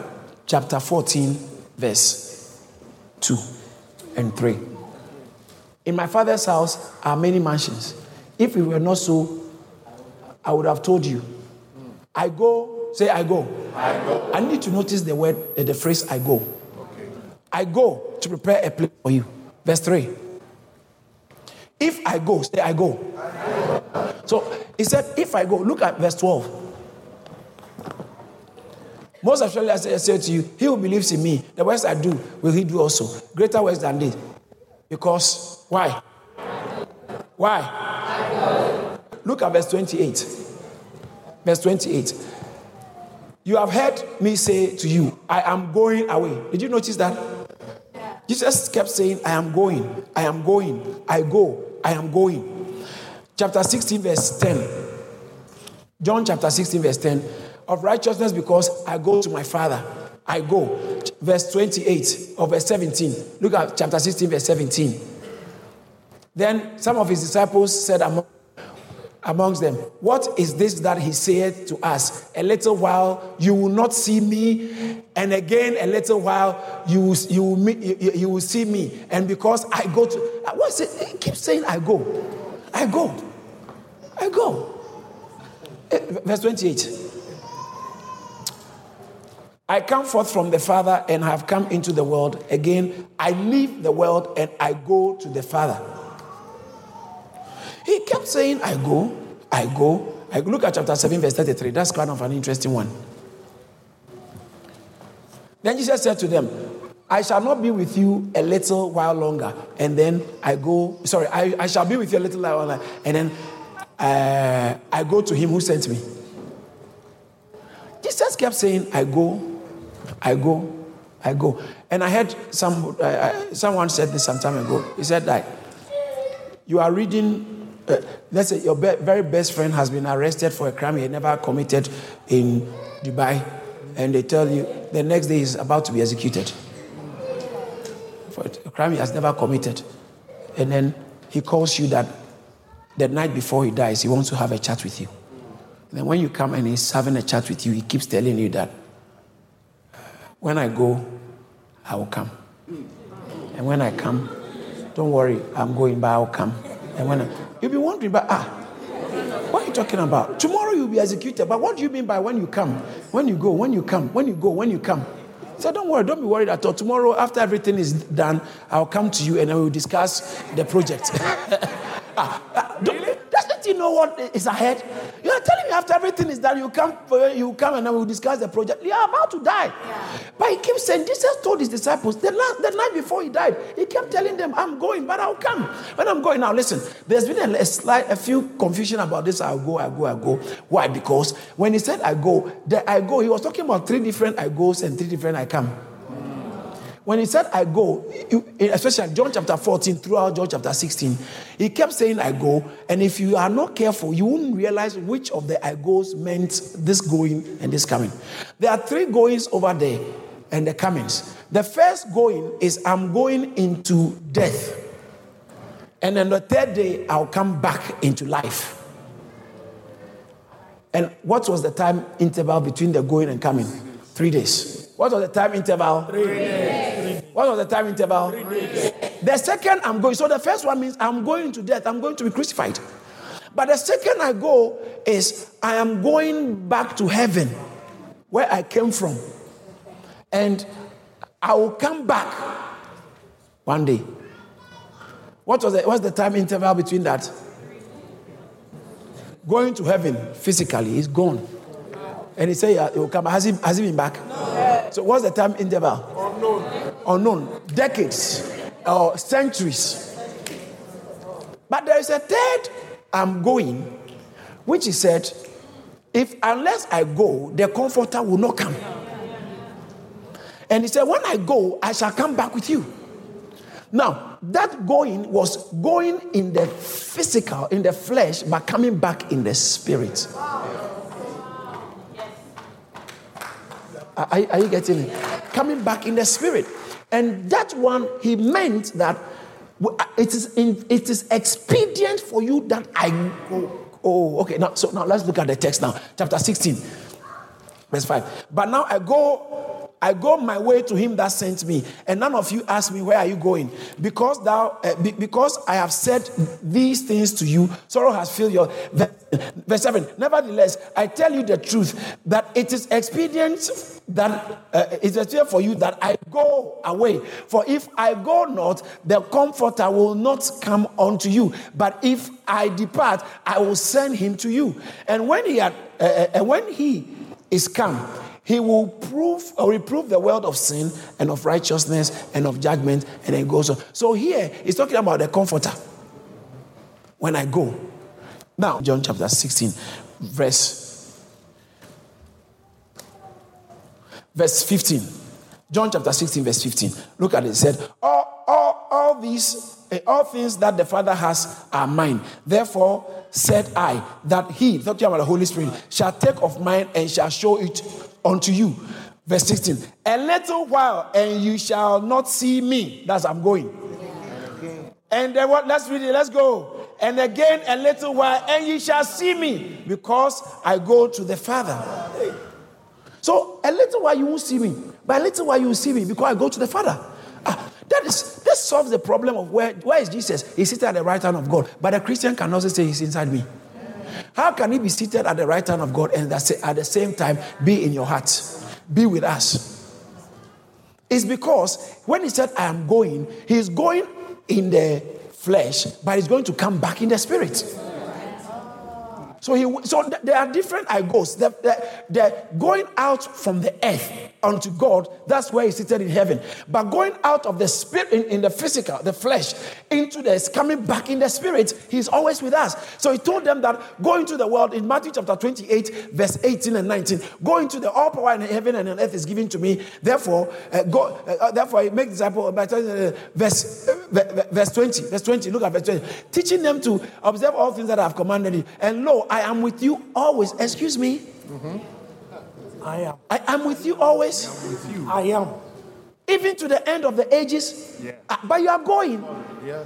chapter 14, verse 2 and 3. In my father's house are many mansions. If it were not so, I would have told you. I go, say, I go. I go. I need to notice the word, uh, the phrase, I go. Okay. I go to prepare a place for you. Verse 3. If I go, say, I go. I go. So he said, if I go, look at verse 12. Most assuredly, I say, to you, he who believes in me, the works I do, will he do also. Greater works than this. Because why? Why? Look at verse 28. Verse 28. You have heard me say to you, I am going away. Did you notice that? Jesus kept saying, I am going, I am going, I go, I am going. Chapter 16, verse 10. John chapter 16, verse 10. Of righteousness because I go to my Father. I go. Verse 28 or verse 17. Look at chapter 16, verse 17. Then some of his disciples said among, amongst them, What is this that he said to us? A little while you will not see me, and again a little while you will, you will, you, you will see me. And because I go to, what is it? He keeps saying, I go. I go. I go. Eh, verse 28. I come forth from the Father and have come into the world. Again, I leave the world and I go to the Father. He kept saying, I go, I go. I look at chapter 7, verse 33. That's kind of an interesting one. Then Jesus said to them, I shall not be with you a little while longer. And then I go, sorry, I, I shall be with you a little while longer. And then uh, I go to him who sent me. Jesus kept saying, I go, I go, I go. And I heard some, uh, someone said this some time ago. He said that you are reading, uh, let's say your be- very best friend has been arrested for a crime he never committed in Dubai, and they tell you the next day he's about to be executed for a crime he has never committed. And then he calls you that the night before he dies, he wants to have a chat with you. And then when you come and he's having a chat with you, he keeps telling you that when I go, I will come. And when I come, don't worry, I'm going, but I'll come. And when I, you'll be wondering, but ah, what are you talking about? Tomorrow you'll be executed. But what do you mean by when you come? When you go, when you come, when you go, when you come? So don't worry, don't be worried at all. Tomorrow, after everything is done, I'll come to you and I will discuss the project. ah, ah, that's the you know what is ahead? You are telling me after everything is done, you come, you come and then we'll discuss the project. You are about to die. Yeah. But he keeps saying, Jesus told his disciples, the, last, the night before he died, he kept telling them, I'm going, but I'll come. When I'm going now, listen, there's been a, a slight, a few confusion about this. I'll go, I go, I go. Why? Because when he said I go, the I go, he was talking about three different I goes and three different I come. When he said, I go, especially John chapter 14 throughout John chapter 16, he kept saying, I go. And if you are not careful, you won't realize which of the I goes meant this going and this coming. There are three goings over there and the comings. The first going is, I'm going into death. And then the third day, I'll come back into life. And what was the time interval between the going and coming? Three days. What was the time interval? Three days. What was the time interval? The second I'm going, so the first one means I'm going to death, I'm going to be crucified. But the second I go is I am going back to heaven where I came from. And I will come back one day. What was the, what's the time interval between that? Going to heaven physically is gone. And he said yeah, uh, he will come. Has he, has he been back? No. So what's the time interval? Unknown. Unknown. Decades or centuries. But there is a third I'm going, which he said, if unless I go, the comforter will not come. And he said, when I go, I shall come back with you. Now, that going was going in the physical, in the flesh, but coming back in the spirit. Are, are you getting it? Coming back in the spirit. And that one, he meant that uh, it is, in, it is expedient for you that I go. Oh, okay. Now, so now let's look at the text now. Chapter 16, verse 5. But now I go I go my way to him that sent me, and none of you ask me, Where are you going? Because thou, uh, be, because I have said these things to you, sorrow has filled your. Verse 7 Nevertheless, I tell you the truth that it is expedient that uh, it's expedient for you that I go away. For if I go not, the comforter will not come unto you. But if I depart, I will send him to you. And when he had, uh, uh and when he is come, he will prove or reprove the world of sin and of righteousness and of judgment, and then goes on. So here he's talking about the comforter. When I go. Now, John chapter 16, verse, verse 15. John chapter 16, verse 15. Look at it. It said, All, all, all these, eh, all things that the Father has are mine. Therefore said I, that he, talking about the Holy Spirit, shall take of mine and shall show it unto you. Verse 16. A little while and you shall not see me. That's I'm going. And then what? Let's read it. Let's go. And again a little while and you shall see me because I go to the Father. So a little while you won't see me, but a little while you will see me because I go to the Father. Ah, that is that solves the problem of where where is Jesus? He's sitting at the right hand of God, but a Christian can also say he's inside me. How can he be seated at the right hand of God and at the same time be in your heart? Be with us. It's because when he said, I am going, he's going in the flesh, but he's going to come back in the spirit. So, he, so there are different I goes. They're, they're, they're, going out from the earth unto God. That's where he's seated in heaven. But going out of the spirit, in, in the physical, the flesh, into the coming back in the spirit, he's always with us. So he told them that go into the world in Matthew chapter 28, verse 18 and 19. Go into the all power in heaven and on earth is given to me. Therefore, uh, go, uh, uh therefore, make disciples by uh, verse, uh, verse 20. Verse 20. Look at verse 20. Teaching them to observe all things that I have commanded you. And lo, I am with you always. Excuse me. Mm-hmm. I am. I am with you always. I am with you. I am. Even to the end of the ages. Yeah. Uh, but you are going. Yeah.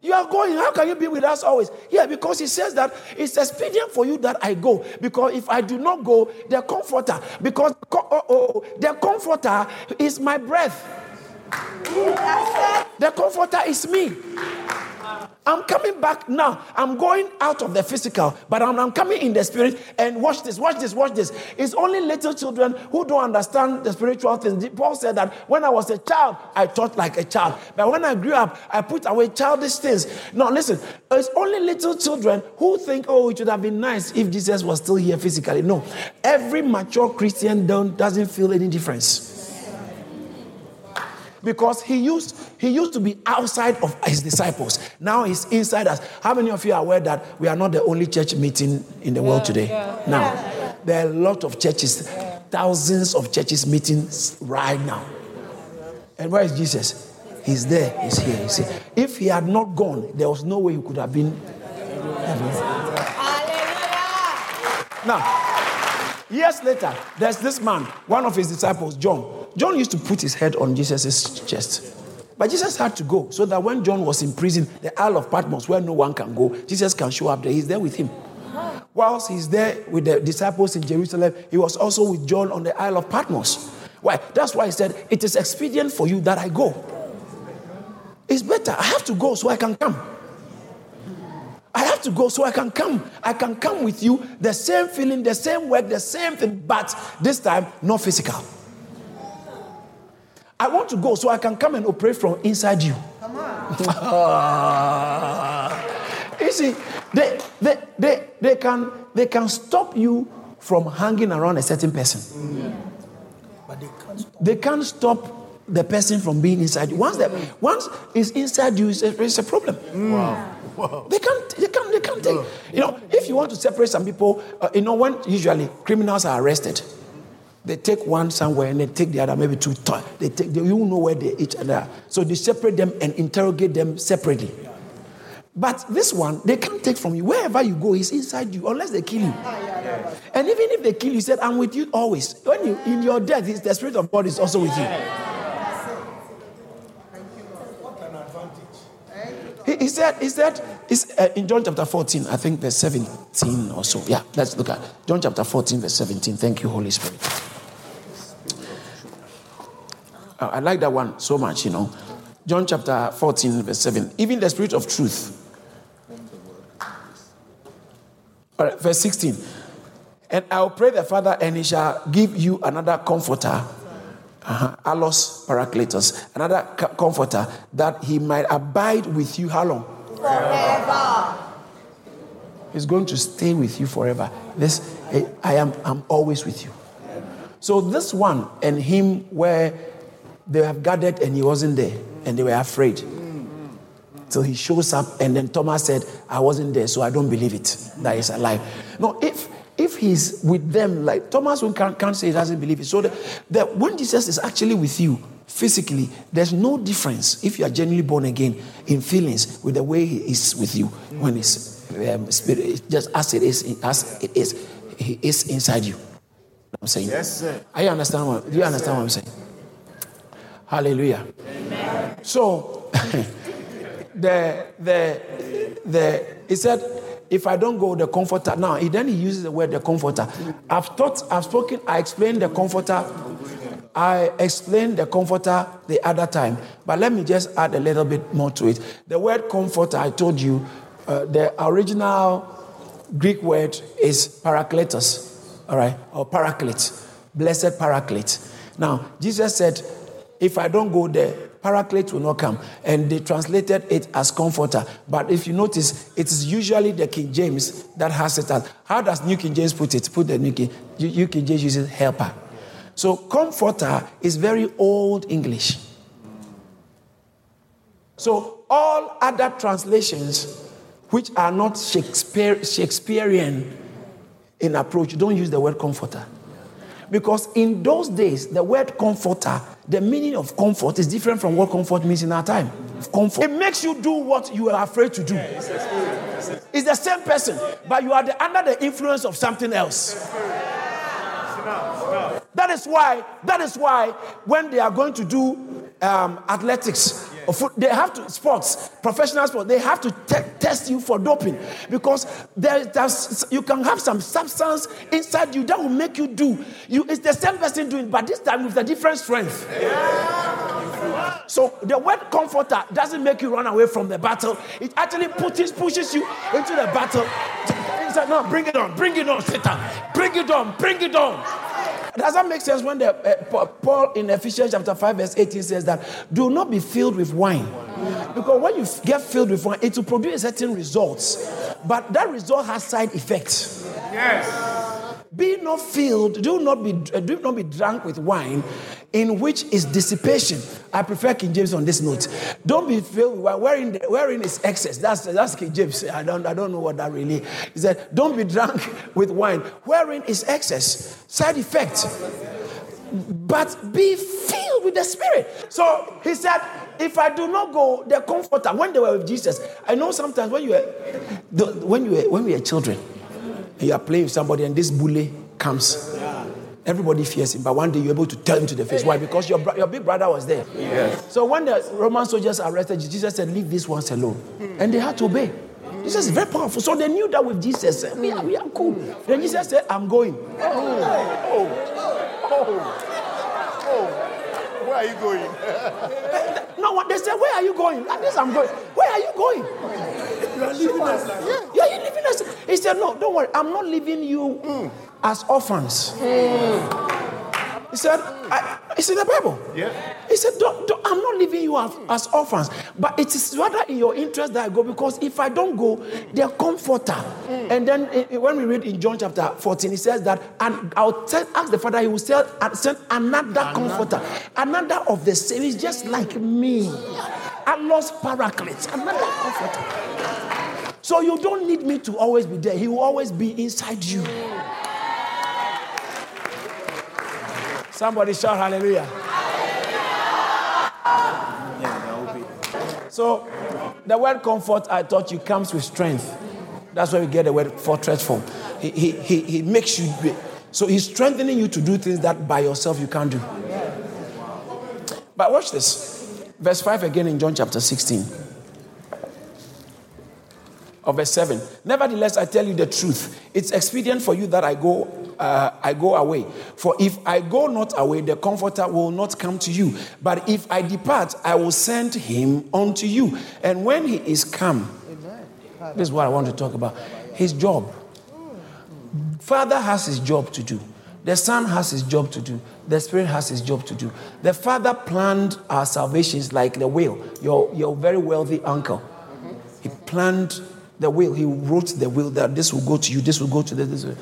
You are going. How can you be with us always? Yeah, because he says that it's expedient for you that I go. Because if I do not go, the comforter, because oh, oh, the comforter is my breath. The comforter is me. I'm coming back now. I'm going out of the physical, but I'm, I'm coming in the spirit. And watch this, watch this, watch this. It's only little children who don't understand the spiritual things. Paul said that when I was a child, I thought like a child. But when I grew up, I put away childish things. Now, listen, it's only little children who think, oh, it would have been nice if Jesus was still here physically. No. Every mature Christian don't, doesn't feel any difference because he used he used to be outside of his disciples. Now he's inside us. How many of you are aware that we are not the only church meeting in the world today? yeah. now there are a lot of churches thousands of churches meeting right now. And where is jesus? He's there he's here he's here. If he had not gone there was no way he could have been now Years later, there's this man, one of his disciples, John. John used to put his head on Jesus' chest. But Jesus had to go so that when John was in prison, the Isle of Patmos, where no one can go, Jesus can show up there. He's there with him. Whilst he's there with the disciples in Jerusalem, he was also with John on the Isle of Patmos. Why? That's why he said, It is expedient for you that I go. It's better. I have to go so I can come. I have to go so I can come. I can come with you, the same feeling, the same work, the same thing, but this time not physical. I want to go so I can come and operate from inside you. Come on. you see, they, they, they, they, can, they can stop you from hanging around a certain person. But they can't stop. They can't stop the person from being inside you. Once that once it's inside you, it's a, it's a problem. Wow. Wow. They can't, they can't, they can't take. You know, if you want to separate some people, uh, you know, when usually criminals are arrested, they take one somewhere and they take the other, maybe two. They take, they, you know where they each other. are. So they separate them and interrogate them separately. But this one, they can't take from you. Wherever you go, it's inside you, unless they kill you. And even if they kill you, he said, I'm with you always. When you in your death, the Spirit of God is also with you. He, said, he said, uh, in John chapter 14, I think verse 17 or so. Yeah, let's look at John chapter 14, verse 17. Thank you, Holy Spirit. I like that one so much, you know. John chapter 14, verse 7. Even the Spirit of truth. All right, verse 16. And I'll pray the Father, and he shall give you another comforter, uh-huh, Allos Paracletus, another comforter, that he might abide with you how long? Forever. He's going to stay with you forever. This, eh, I am, I'm always with you. So this one and him where they have gathered and he wasn't there and they were afraid. So he shows up and then Thomas said, I wasn't there, so I don't believe it that he's alive. No, if if he's with them, like Thomas can't, can't say he doesn't believe it. So the, the, when Jesus is actually with you physically, there's no difference if you are genuinely born again in feelings with the way he is with you when he's um, spirit, just as it is, as it is, he is inside you. I'm saying. Yes, sir. Are you understand what? Do you understand what I'm saying? Hallelujah. So the the the he said, if I don't go, the comforter. Now he then he uses the word the comforter. I've taught, I've spoken, I explained the comforter. I explained the comforter the other time, but let me just add a little bit more to it. The word comforter, I told you, uh, the original Greek word is parakletos, all right, or paraclete, blessed paraclete. Now, Jesus said, if I don't go there, paraclete will not come. And they translated it as comforter. But if you notice, it is usually the King James that has it as. How does New King James put it? Put the New King, New King James uses helper. So comforter is very old English. So all other translations which are not Shakespeare, Shakespearean in approach don't use the word comforter. Because in those days, the word comforter, the meaning of comfort is different from what comfort means in our time. Comfort. It makes you do what you are afraid to do. It's the same person, but you are the, under the influence of something else. That is why. That is why when they are going to do um, athletics, they have to sports, professional sports. They have to te- test you for doping because there, there's, you can have some substance inside you that will make you do. You, it's the same person doing, but this time with a different strength. So the word comforter doesn't make you run away from the battle. It actually pushes, pushes you into the battle. No, bring it on, bring it on, Satan. Bring it on, bring it on. Does that make sense when the, uh, Paul in Ephesians chapter 5, verse 18 says that do not be filled with wine? Because when you get filled with wine, it will produce certain results. But that result has side effects. Yes. Be not filled, do not be, uh, do not be drunk with wine, in which is dissipation. I prefer King James on this note. Don't be filled with wine, wherein, the, wherein is excess. That's, that's King James. I don't, I don't know what that really He said, Don't be drunk with wine, wherein is excess. Side effect. But be filled with the Spirit. So he said, if I do not go, the comforter, when they were with Jesus, I know sometimes when you were, when you were, when we were children, you are playing with somebody and this bully comes. Everybody fears him, but one day you're able to tell him to the face. Why? Because your, your big brother was there. Yes. So when the Roman soldiers arrested Jesus said, Leave these ones alone. And they had to obey. Jesus is very powerful. So they knew that with Jesus, we are, we are cool. Then Jesus said, I'm going. Oh, oh, oh, oh. Where are you going? no, they said, Where are you going? Like this, I'm going. Where are you going? You are leaving us. Yeah. yeah, you're leaving us. He said, No, don't worry. I'm not leaving you mm. as orphans. Mm. He said, I, it's in the Bible. Yeah. He said, don't, don't, I'm not leaving you as, as, orphans, but it is rather in your interest that I go because if I don't go, they're comforter. Mm. And then when we read in John chapter 14, he says that, and I'll tell, ask the Father, he will send, send another, another comforter, another of the same. Just like me. Allos paraclete, another comforter. So you don't need me to always be there. He will always be inside you. Somebody shout hallelujah. So, the word comfort, I taught you, comes with strength. That's where we get the word fortress from. He, he, he, he makes you, so he's strengthening you to do things that by yourself you can't do. But watch this. Verse 5 again in John chapter 16. Or verse 7. Nevertheless, I tell you the truth. It's expedient for you that I go uh, I go away. For if I go not away, the Comforter will not come to you. But if I depart, I will send him unto you. And when he is come, this is what I want to talk about his job. Father has his job to do. The Son has his job to do. The Spirit has his job to do. The Father planned our salvations like the will. Your, your very wealthy uncle. He planned the will. He wrote the will that this will go to you, this will go to this. this will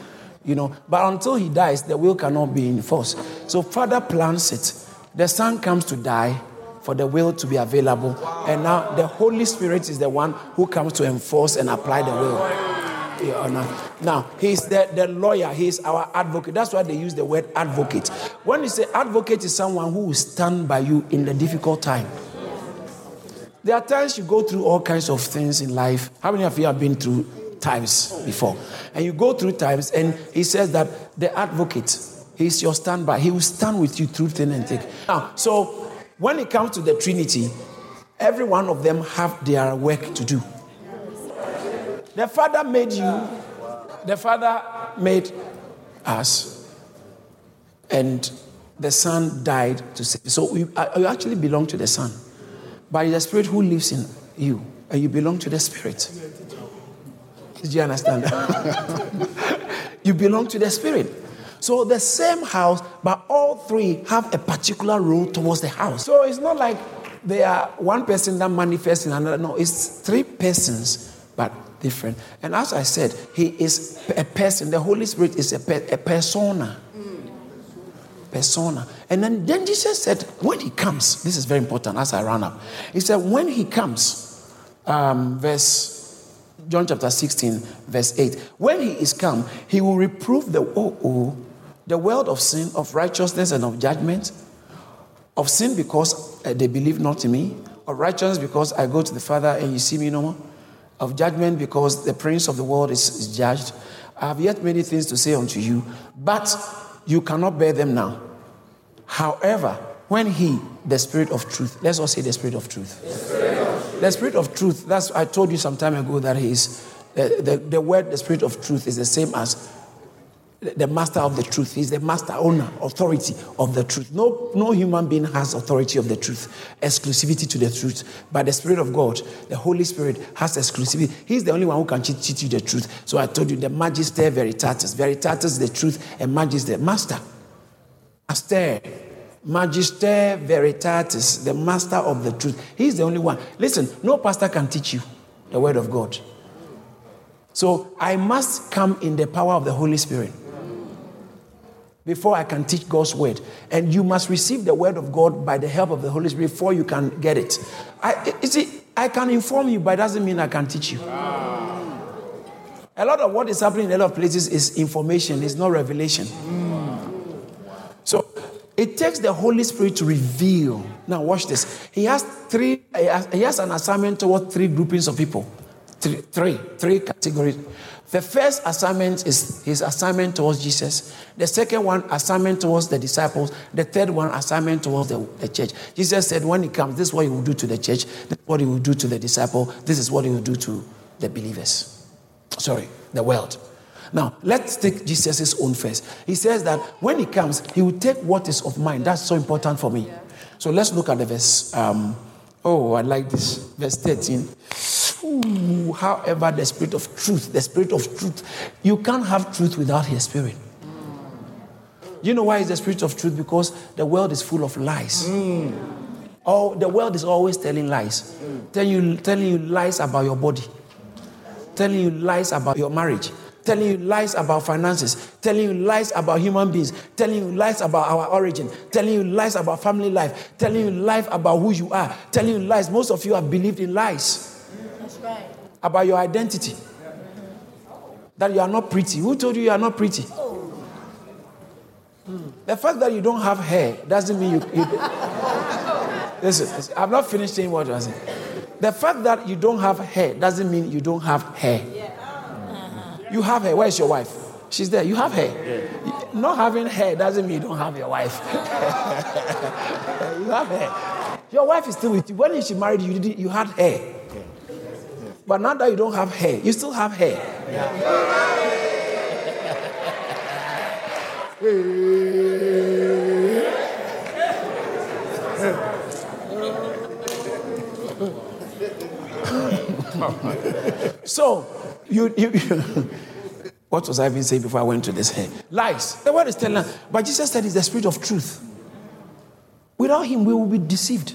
you know. But until he dies, the will cannot be enforced. So Father plans it. The Son comes to die for the will to be available. And now the Holy Spirit is the one who comes to enforce and apply the will. Yeah, now, he's the, the lawyer, he's our advocate. That's why they use the word advocate. When you say advocate is someone who will stand by you in the difficult time. There are times you go through all kinds of things in life. How many of you have been through times before. And you go through times, and he says that the advocate, he's your standby. He will stand with you through thin and thick. Now, so when it comes to the Trinity, every one of them have their work to do. The Father made you, the Father made us, and the Son died to save. So you, uh, you actually belong to the Son. By the Spirit who lives in you, and you belong to the Spirit. Did you understand? that? you belong to the Spirit. So the same house, but all three have a particular role towards the house. So it's not like they are one person that manifests in another. No, it's three persons, but different. And as I said, he is a person. The Holy Spirit is a, a persona. Persona. And then, then Jesus said, when he comes, this is very important as I run up. He said, when he comes, um, verse John chapter 16, verse 8. When he is come, he will reprove the, oh, oh, the world of sin, of righteousness, and of judgment. Of sin because uh, they believe not in me. Of righteousness because I go to the Father and you see me no more. Of judgment because the prince of the world is, is judged. I have yet many things to say unto you, but you cannot bear them now. However, when he, the Spirit of truth, let's all say the Spirit of truth. The Spirit of truth, that's, I told you some time ago that he is, the, the, the word, the Spirit of truth, is the same as the master of the truth. He's the master, owner, authority of the truth. No, no human being has authority of the truth, exclusivity to the truth. But the Spirit of God, the Holy Spirit, has exclusivity. He's the only one who can teach you the truth. So I told you the Magister Veritatis. Veritatis, the truth, and Magister, master. Aster, Magister Veritatis, the master of the truth. He's the only one. Listen, no pastor can teach you the word of God. So I must come in the power of the Holy Spirit before I can teach God's word. And you must receive the word of God by the help of the Holy Spirit before you can get it. I, you see, I can inform you, but it doesn't mean I can teach you. A lot of what is happening in a lot of places is information, it's not revelation. So it takes the Holy Spirit to reveal. Now, watch this. He has three, he has an assignment toward three groupings of people. Three, three, three categories. The first assignment is his assignment towards Jesus. The second one, assignment towards the disciples. The third one, assignment towards the, the, church. Jesus said, when he comes, this is what he will do to the church, this is what he will do to the disciple, this is what he will do to the believers. Sorry, the world. Now, let's take Jesus' own first. He says that when he comes, he will take what is of mine. That's so important for me. So let's look at the verse. Um, oh, I like this. Verse 13. Ooh, however, the spirit of truth, the spirit of truth, you can't have truth without his spirit. You know why it's the spirit of truth? Because the world is full of lies. Mm. Oh, the world is always telling lies. Mm. Telling you, telling you lies about your body. Telling you lies about your marriage. Telling you lies about finances. Telling you lies about human beings. Telling you lies about our origin. Telling you lies about family life. Telling you lies about who you are. Telling you lies. Most of you have believed in lies. About your identity. That you are not pretty. Who told you you are not pretty? The fact that you don't have hair doesn't mean you. you listen, listen, I've not finished saying what I saying. The fact that you don't have hair doesn't mean you don't have hair. You have hair. Where's your wife? She's there. You have hair. Not having hair doesn't mean you don't have your wife. you have hair. Your wife is still with you. When she married you, you had hair. But now that you don't have hair, you still have hair. so, you, you, what was I even saying before I went to this hair? Lies. The word is telling. But Jesus said it's the spirit of truth. Without him, we will be deceived.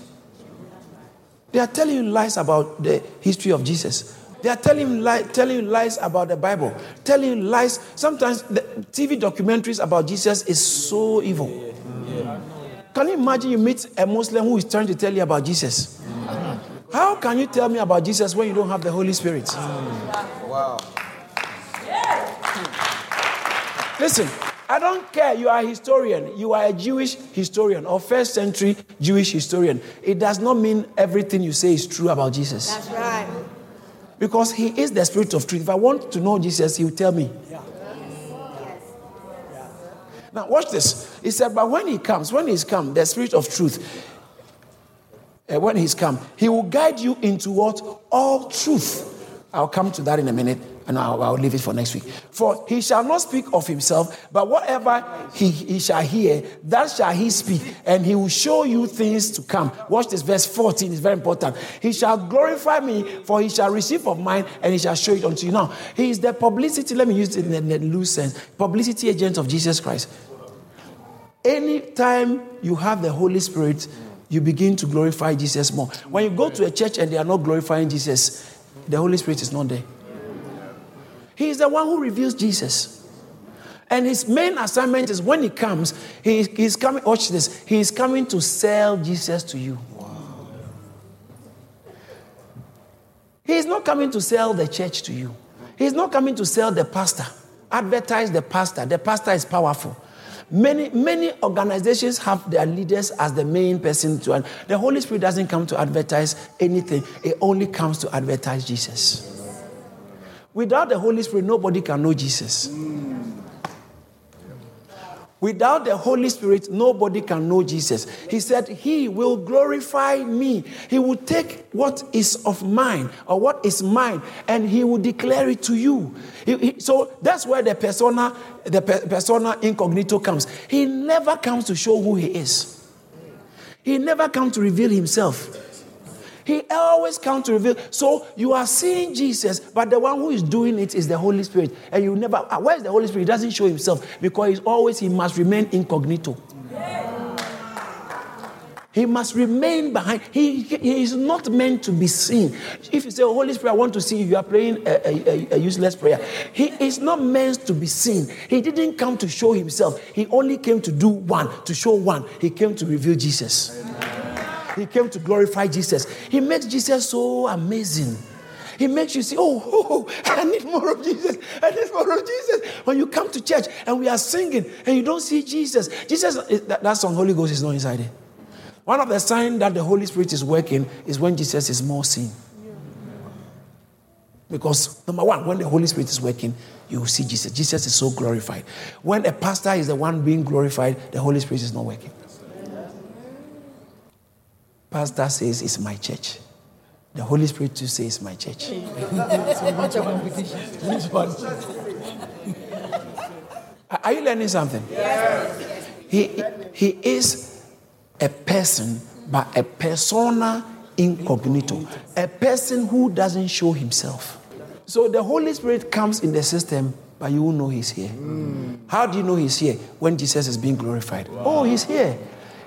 They are telling you lies about the history of Jesus. They are telling you, li- telling you lies about the Bible, telling you lies. Sometimes the TV documentaries about Jesus is so evil. Can you imagine you meet a Muslim who is trying to tell you about Jesus? How can you tell me about Jesus when you don't have the Holy Spirit? Wow. Listen, I don't care. You are a historian. You are a Jewish historian or first century Jewish historian. It does not mean everything you say is true about Jesus. That's right. Because he is the spirit of truth. If I want to know Jesus, he will tell me. Yeah. Now, watch this. He said, But when he comes, when he's come, the spirit of truth, uh, when he's come, he will guide you into what? All truth. I'll come to that in a minute and I'll, I'll, leave it for next week. For he shall not speak of himself, but whatever he, he shall hear, that shall he speak, and he will show you things to come. Watch this, verse 14 is very important. He shall glorify me, for he shall receive of mine, and he shall show it unto you. Now, he is the publicity, let me use it in a loose sense, publicity agent of Jesus Christ. Anytime you have the Holy Spirit, you begin to glorify Jesus more. When you go to a church and they are not glorifying Jesus, the Holy Spirit is not there. He is the one who reveals Jesus. And his main assignment is when he comes, he, he's coming, watch this, he is coming to sell Jesus to you. Wow. He is not coming to sell the church to you. He's not coming to sell the pastor. Advertise the pastor. The pastor is powerful. Many, many organizations have their leaders as the main person to and the Holy Spirit doesn't come to advertise anything, it only comes to advertise Jesus. Without the Holy Spirit, nobody can know Jesus. Without the Holy Spirit, nobody can know Jesus. He said, He will glorify me. He will take what is of mine or what is mine and He will declare it to you. He, he, so that's where the persona, the per, persona incognito comes. He never comes to show who He is, He never comes to reveal Himself. He always comes to reveal. So you are seeing Jesus, but the one who is doing it is the Holy Spirit. And you never, uh, where is the Holy Spirit? He doesn't show himself because he's always, he must remain incognito. He must remain behind. He, he is not meant to be seen. If you say, oh, Holy Spirit, I want to see you, you are praying a, a, a, useless prayer. He is not meant to be seen. He didn't come to show himself. He only came to do one, to show one. He came to reveal Jesus. Amen. He came to glorify Jesus. He makes Jesus so amazing. He makes you see, oh, oh, oh, I need more of Jesus. I need more of Jesus. When you come to church and we are singing and you don't see Jesus, Jesus, eh, that, that song, Holy Ghost, is not inside it. One of the signs that the Holy Spirit is working is when Jesus is more seen. Because, number one, when the Holy Spirit is working, you will see Jesus. Jesus is so glorified. When a pastor is the one being glorified, the Holy Spirit is not working. Pastor says it's my church. The Holy Spirit too says it's my church. Are you learning something? Yes. He, he is a person, but a persona incognito, a person who doesn't show himself. So the Holy Spirit comes in the system, but you know he's here. Mm. How do you know he's here? When Jesus is being glorified. Wow. Oh, he's here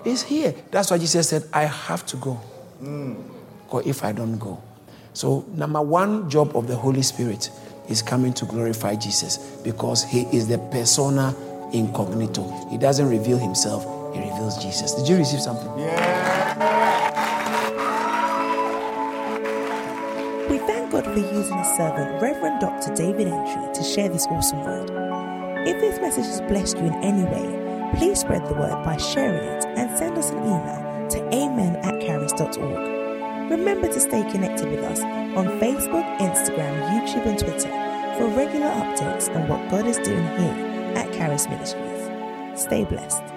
is here. That's why Jesus said, I have to go. Mm. Or if I don't go. So, number one job of the Holy Spirit is coming to glorify Jesus because he is the persona incognito. He doesn't reveal himself, he reveals Jesus. Did you receive something? Yeah. We thank God for using his servant, Reverend Dr. David Entry, to share this awesome word. If this message has blessed you in any way, Please spread the word by sharing it and send us an email to amen at charis.org. Remember to stay connected with us on Facebook, Instagram, YouTube, and Twitter for regular updates on what God is doing here at Charis Ministries. Stay blessed.